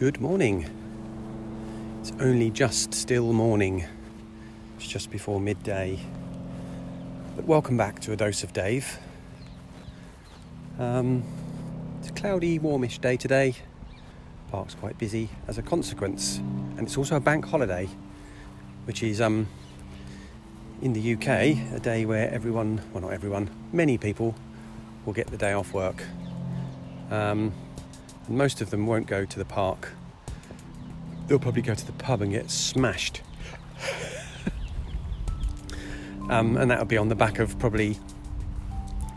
Good morning. It's only just still morning. It's just before midday. But welcome back to a dose of Dave. Um, it's a cloudy, warmish day today. Park's quite busy as a consequence, and it's also a bank holiday, which is um, in the UK a day where everyone, well, not everyone, many people will get the day off work. Um, most of them won't go to the park. They'll probably go to the pub and get smashed. um, and that'll be on the back of probably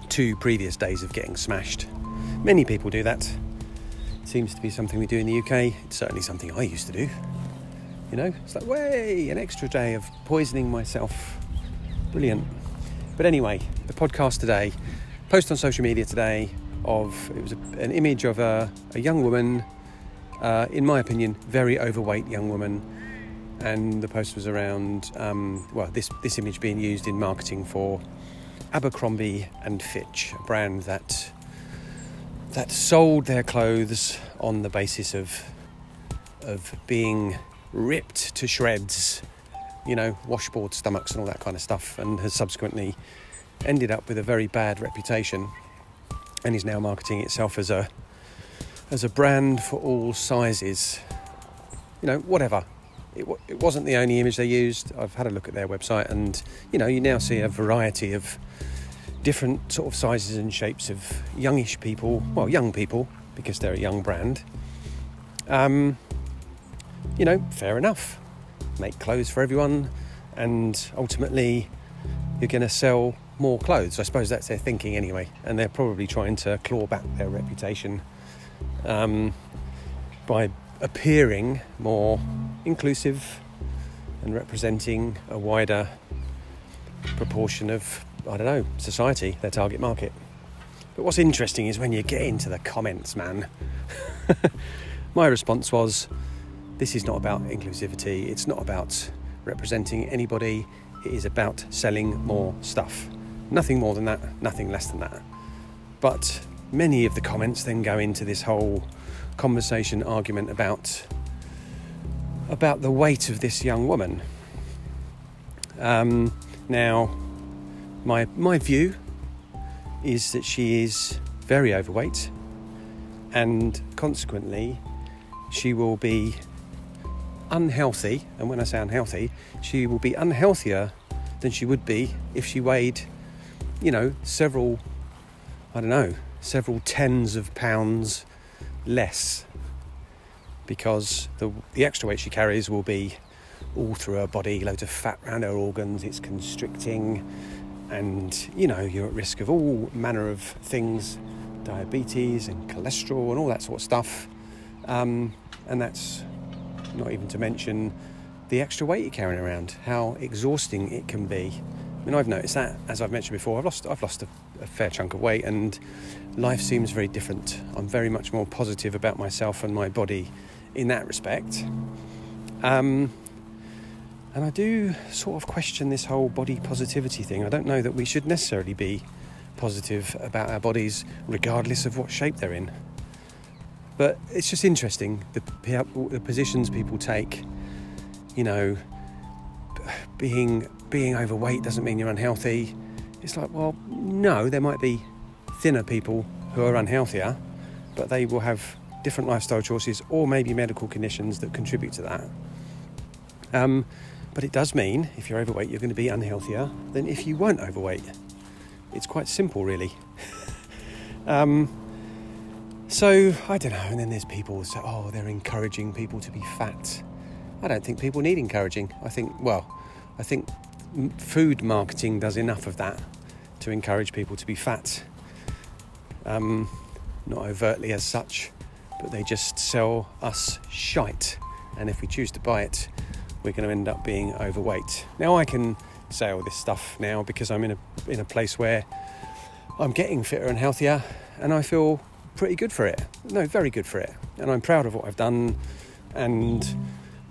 two previous days of getting smashed. Many people do that. It seems to be something we do in the UK. It's certainly something I used to do. You know, it's like, way, an extra day of poisoning myself. Brilliant. But anyway, the podcast today, post on social media today of it was a, an image of a, a young woman, uh, in my opinion, very overweight young woman, and the post was around um, well this this image being used in marketing for Abercrombie and Fitch, a brand that that sold their clothes on the basis of of being ripped to shreds, you know, washboard stomachs and all that kind of stuff, and has subsequently ended up with a very bad reputation and is now marketing itself as a as a brand for all sizes. You know, whatever. It, it wasn't the only image they used. I've had a look at their website, and you know, you now see a variety of different sort of sizes and shapes of youngish people. Well, young people because they're a young brand. Um, you know, fair enough. Make clothes for everyone, and ultimately, you're going to sell more clothes. I suppose that's their thinking anyway, and they're probably trying to claw back their reputation um, by appearing more inclusive and representing a wider proportion of, I don't know, society, their target market. But what's interesting is when you get into the comments, man. My response was this is not about inclusivity, it's not about representing anybody, it is about selling more stuff. Nothing more than that, nothing less than that. But many of the comments then go into this whole conversation argument about about the weight of this young woman. Um, now, my my view is that she is very overweight, and consequently, she will be unhealthy. And when I say unhealthy, she will be unhealthier than she would be if she weighed you know, several, I don't know, several tens of pounds less because the, the extra weight she carries will be all through her body, loads of fat around her organs, it's constricting, and you know, you're at risk of all manner of things diabetes and cholesterol and all that sort of stuff. Um, and that's not even to mention the extra weight you're carrying around, how exhausting it can be. I mean, I've noticed that, as I've mentioned before, I've lost, I've lost a, a, fair chunk of weight and life seems very different. I'm very much more positive about myself and my body in that respect. Um, and I do sort of question this whole body positivity thing. I don't know that we should necessarily be positive about our bodies, regardless of what shape they're in. But it's just interesting the, the positions people take. You know, being being overweight doesn't mean you're unhealthy. It's like, well, no, there might be thinner people who are unhealthier, but they will have different lifestyle choices or maybe medical conditions that contribute to that. Um, but it does mean if you're overweight, you're going to be unhealthier than if you weren't overweight. It's quite simple, really. um, so I don't know. And then there's people who say, oh, they're encouraging people to be fat. I don't think people need encouraging. I think, well, I think food marketing does enough of that to encourage people to be fat. Um, not overtly as such, but they just sell us shite. And if we choose to buy it, we're going to end up being overweight. Now I can say all this stuff now because I'm in a in a place where I'm getting fitter and healthier, and I feel pretty good for it. No, very good for it, and I'm proud of what I've done, and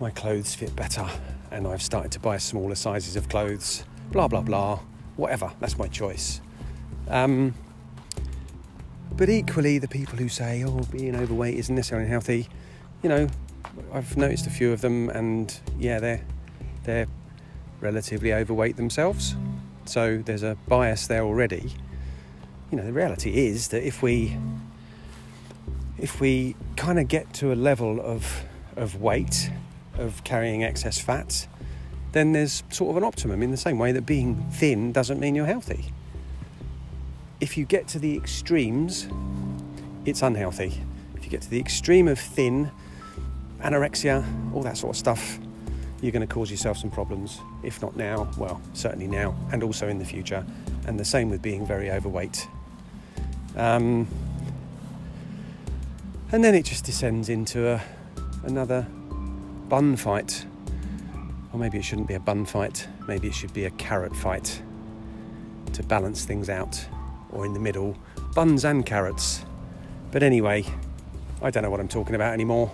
my clothes fit better, and I've started to buy smaller sizes of clothes, blah, blah, blah, whatever, that's my choice. Um, but equally, the people who say, oh, being overweight isn't necessarily healthy, you know, I've noticed a few of them, and yeah, they're they're relatively overweight themselves. So there's a bias there already. You know, the reality is that if we if we kind of get to a level of of weight of carrying excess fat, then there's sort of an optimum in the same way that being thin doesn't mean you're healthy. If you get to the extremes, it's unhealthy. If you get to the extreme of thin, anorexia, all that sort of stuff, you're going to cause yourself some problems. If not now, well, certainly now, and also in the future. And the same with being very overweight. Um, and then it just descends into a, another bun fight. Or maybe it shouldn't be a bun fight, maybe it should be a carrot fight to balance things out. Or in the middle, buns and carrots. But anyway, I don't know what I'm talking about anymore.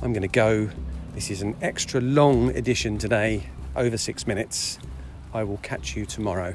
I'm going to go. This is an extra long edition today, over six minutes. I will catch you tomorrow.